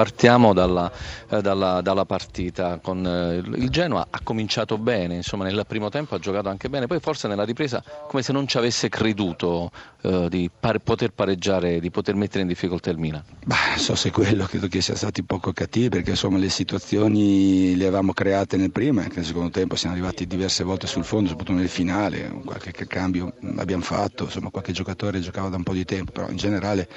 Partiamo dalla, eh, dalla, dalla partita con eh, il Genoa, ha cominciato bene, insomma nel primo tempo ha giocato anche bene, poi forse nella ripresa come se non ci avesse creduto eh, di par- poter pareggiare, di poter mettere in difficoltà il Milan. Bah, so se quello, credo che sia stati poco cattivi perché insomma le situazioni le avevamo create nel primo e anche nel secondo tempo siamo arrivati diverse volte sul fondo, soprattutto nel finale, qualche cambio abbiamo fatto, insomma qualche giocatore giocava da un po' di tempo, però in generale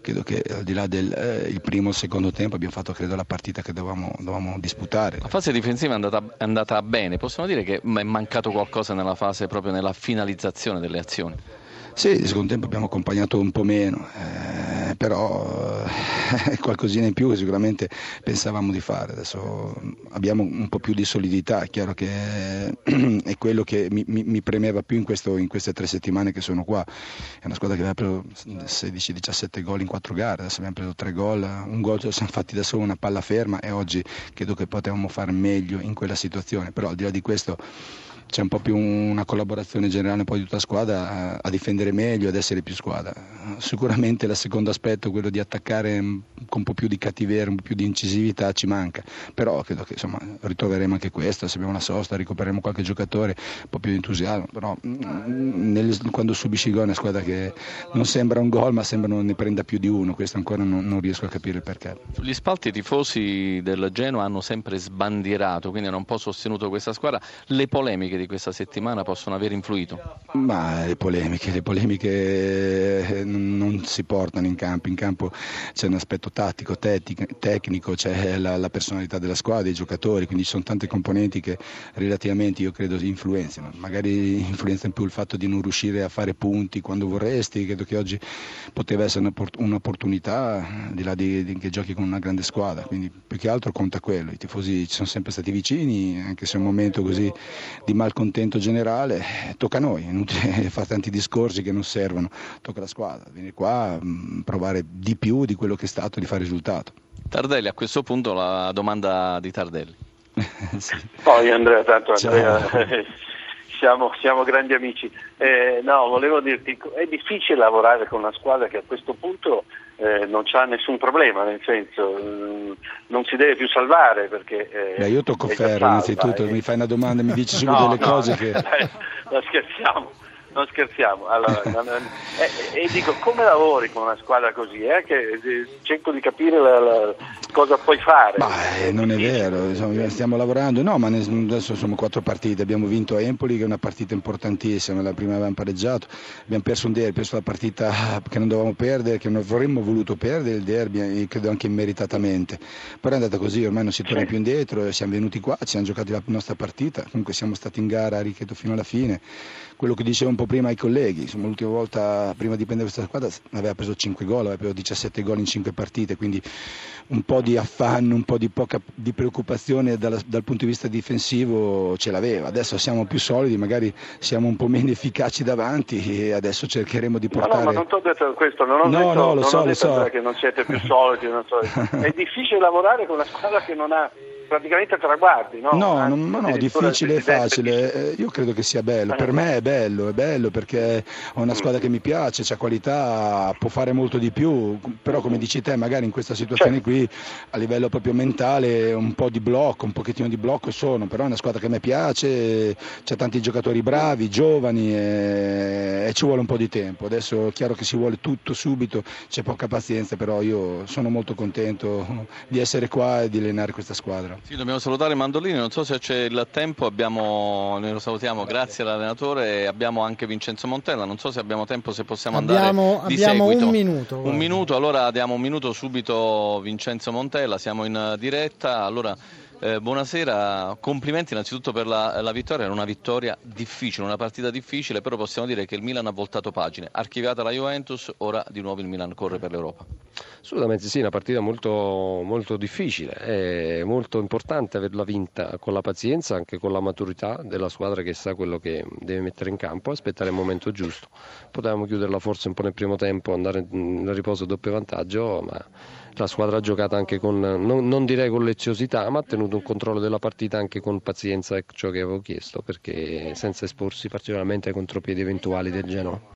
credo che al di là del eh, primo e secondo tempo tempo abbiamo fatto credo la partita che dovevamo, dovevamo disputare. La fase difensiva è andata, è andata bene, possiamo dire che è mancato qualcosa nella fase proprio nella finalizzazione delle azioni? Sì, nel secondo tempo abbiamo accompagnato un po' meno, eh, però eh, qualcosina in più che sicuramente pensavamo di fare. Adesso abbiamo un po' più di solidità, è chiaro che è quello che mi, mi, mi premeva più in, questo, in, queste tre settimane che sono qua. È una squadra che aveva preso 16-17 gol in quattro gare, adesso abbiamo preso tre gol, un gol siamo fatti da solo, una palla ferma e oggi credo che potevamo fare meglio in quella situazione, però al di là di questo c'è un po' più una collaborazione generale poi di tutta la squadra a, difendere meglio, ad essere più squadra. Sicuramente il secondo aspetto, quello di attaccare con un po' più di cattiveria, un po' più di incisività ci manca, però credo che insomma, ritroveremo anche questo, se abbiamo una sosta recupereremo qualche giocatore, un po' più di entusiasmo, però mm, nel, quando subisci gol è una squadra che non sembra un gol ma sembra non ne prenda più di uno, questo ancora non, non riesco a capire il perché. Sugli spalti tifosi del Genoa hanno sempre sbandierato, quindi hanno un po' sostenuto questa squadra, le polemiche di questa settimana possono aver influito? Ma le polemiche, le polemiche eh, non si portano in campo, in campo c'è un aspetto tattico, tecnico, c'è la, la personalità della squadra, i giocatori, quindi ci sono tante componenti che relativamente io credo influenzino, magari influenza in più il fatto di non riuscire a fare punti quando vorresti, credo che oggi poteva essere un'opportunità, al di là di, di che giochi con una grande squadra, quindi più che altro conta quello, i tifosi ci sono sempre stati vicini, anche se è un momento così di mal malcontento generale, tocca a noi, è inutile fare tanti discorsi che non servono, tocca alla squadra, venire qua, mm, provare di più di quello che è stato, di fare risultato. Tardelli, a questo punto la domanda di Tardelli. sì. Poi Andrea, tanto Andrea, siamo, siamo, grandi amici. Eh, no, volevo dirti, è difficile lavorare con una squadra che a questo punto eh, non c'ha nessun problema, nel senso mh, non si deve più salvare perché... Eh, Beh, io tocco ferro innanzitutto, mi fai una domanda e mi dici subito no, delle no, cose che... no, scherziamo non scherziamo. Allora, e, e, dico, come lavori con una squadra così? Eh? Che, eh, cerco di capire la, la, cosa puoi fare. Ma eh, non è vero, insomma, stiamo lavorando, no, ma adesso sono quattro partite, abbiamo vinto a Empoli che è una partita importantissima, la prima avevamo pareggiato, abbiamo perso un derby, perso la partita che non dovevamo perdere, che non avremmo voluto perdere il derby, credo anche immeritatamente, però è andata così, ormai non si torna più indietro, siamo venuti qua, ci siamo giocati la nostra partita, comunque siamo stati in gara, richeto fino alla fine, quello che dicevo un po' prima ai colleghi, insomma, l'ultima volta prima di prendere questa squadra aveva preso 5 gol, aveva preso 17 gol in 5 partite, quindi un po' di affanno, un po' di, poca, di preoccupazione dal, dal punto di vista difensivo ce l'aveva. Adesso siamo più solidi, magari siamo un po' meno efficaci davanti e adesso cercheremo di portare... No, no ma non ho detto questo, non ho no, detto, no, lo so, lo so. che non siete più solidi. So. È difficile lavorare con una squadra che non ha praticamente traguardi, no? No, non, no, difficile e facile. Eh, io credo che sia bello. Per me è bello, è bello perché ho una squadra che mi piace, c'ha qualità, può fare molto di più, però come dici te, magari in questa situazione certo. qui a livello proprio mentale un po' di blocco, un pochettino di blocco sono, però è una squadra che mi piace, c'è tanti giocatori bravi, giovani e, e ci vuole un po' di tempo. Adesso è chiaro che si vuole tutto subito, c'è poca pazienza, però io sono molto contento di essere qua e di allenare questa squadra. Sì, dobbiamo salutare Mandolini, non so se c'è il tempo, abbiamo, noi lo salutiamo grazie all'allenatore, abbiamo anche Vincenzo Montella, non so se abbiamo tempo, se possiamo abbiamo, andare di abbiamo seguito. un minuto. Un minuto, allora diamo un minuto subito Vincenzo Montella, siamo in diretta, allora eh, buonasera, complimenti innanzitutto per la, la, vittoria, era una vittoria difficile, una partita difficile, però possiamo dire che il Milan ha voltato pagine, archiviata la Juventus, ora di nuovo il Milan corre per l'Europa. Assolutamente sì, una partita molto, molto difficile, è molto importante averla vinta con la pazienza, anche con la maturità della squadra che sa quello che deve mettere in campo, aspettare il momento giusto. Potevamo chiuderla forse un po' nel primo tempo, andare in riposo a doppio vantaggio, ma la squadra ha giocato anche con, non, non, direi con leziosità, ma ha tenuto un controllo della partita anche con pazienza, ciò che avevo chiesto, perché senza esporsi particolarmente ai contropiedi eventuali del Genoa.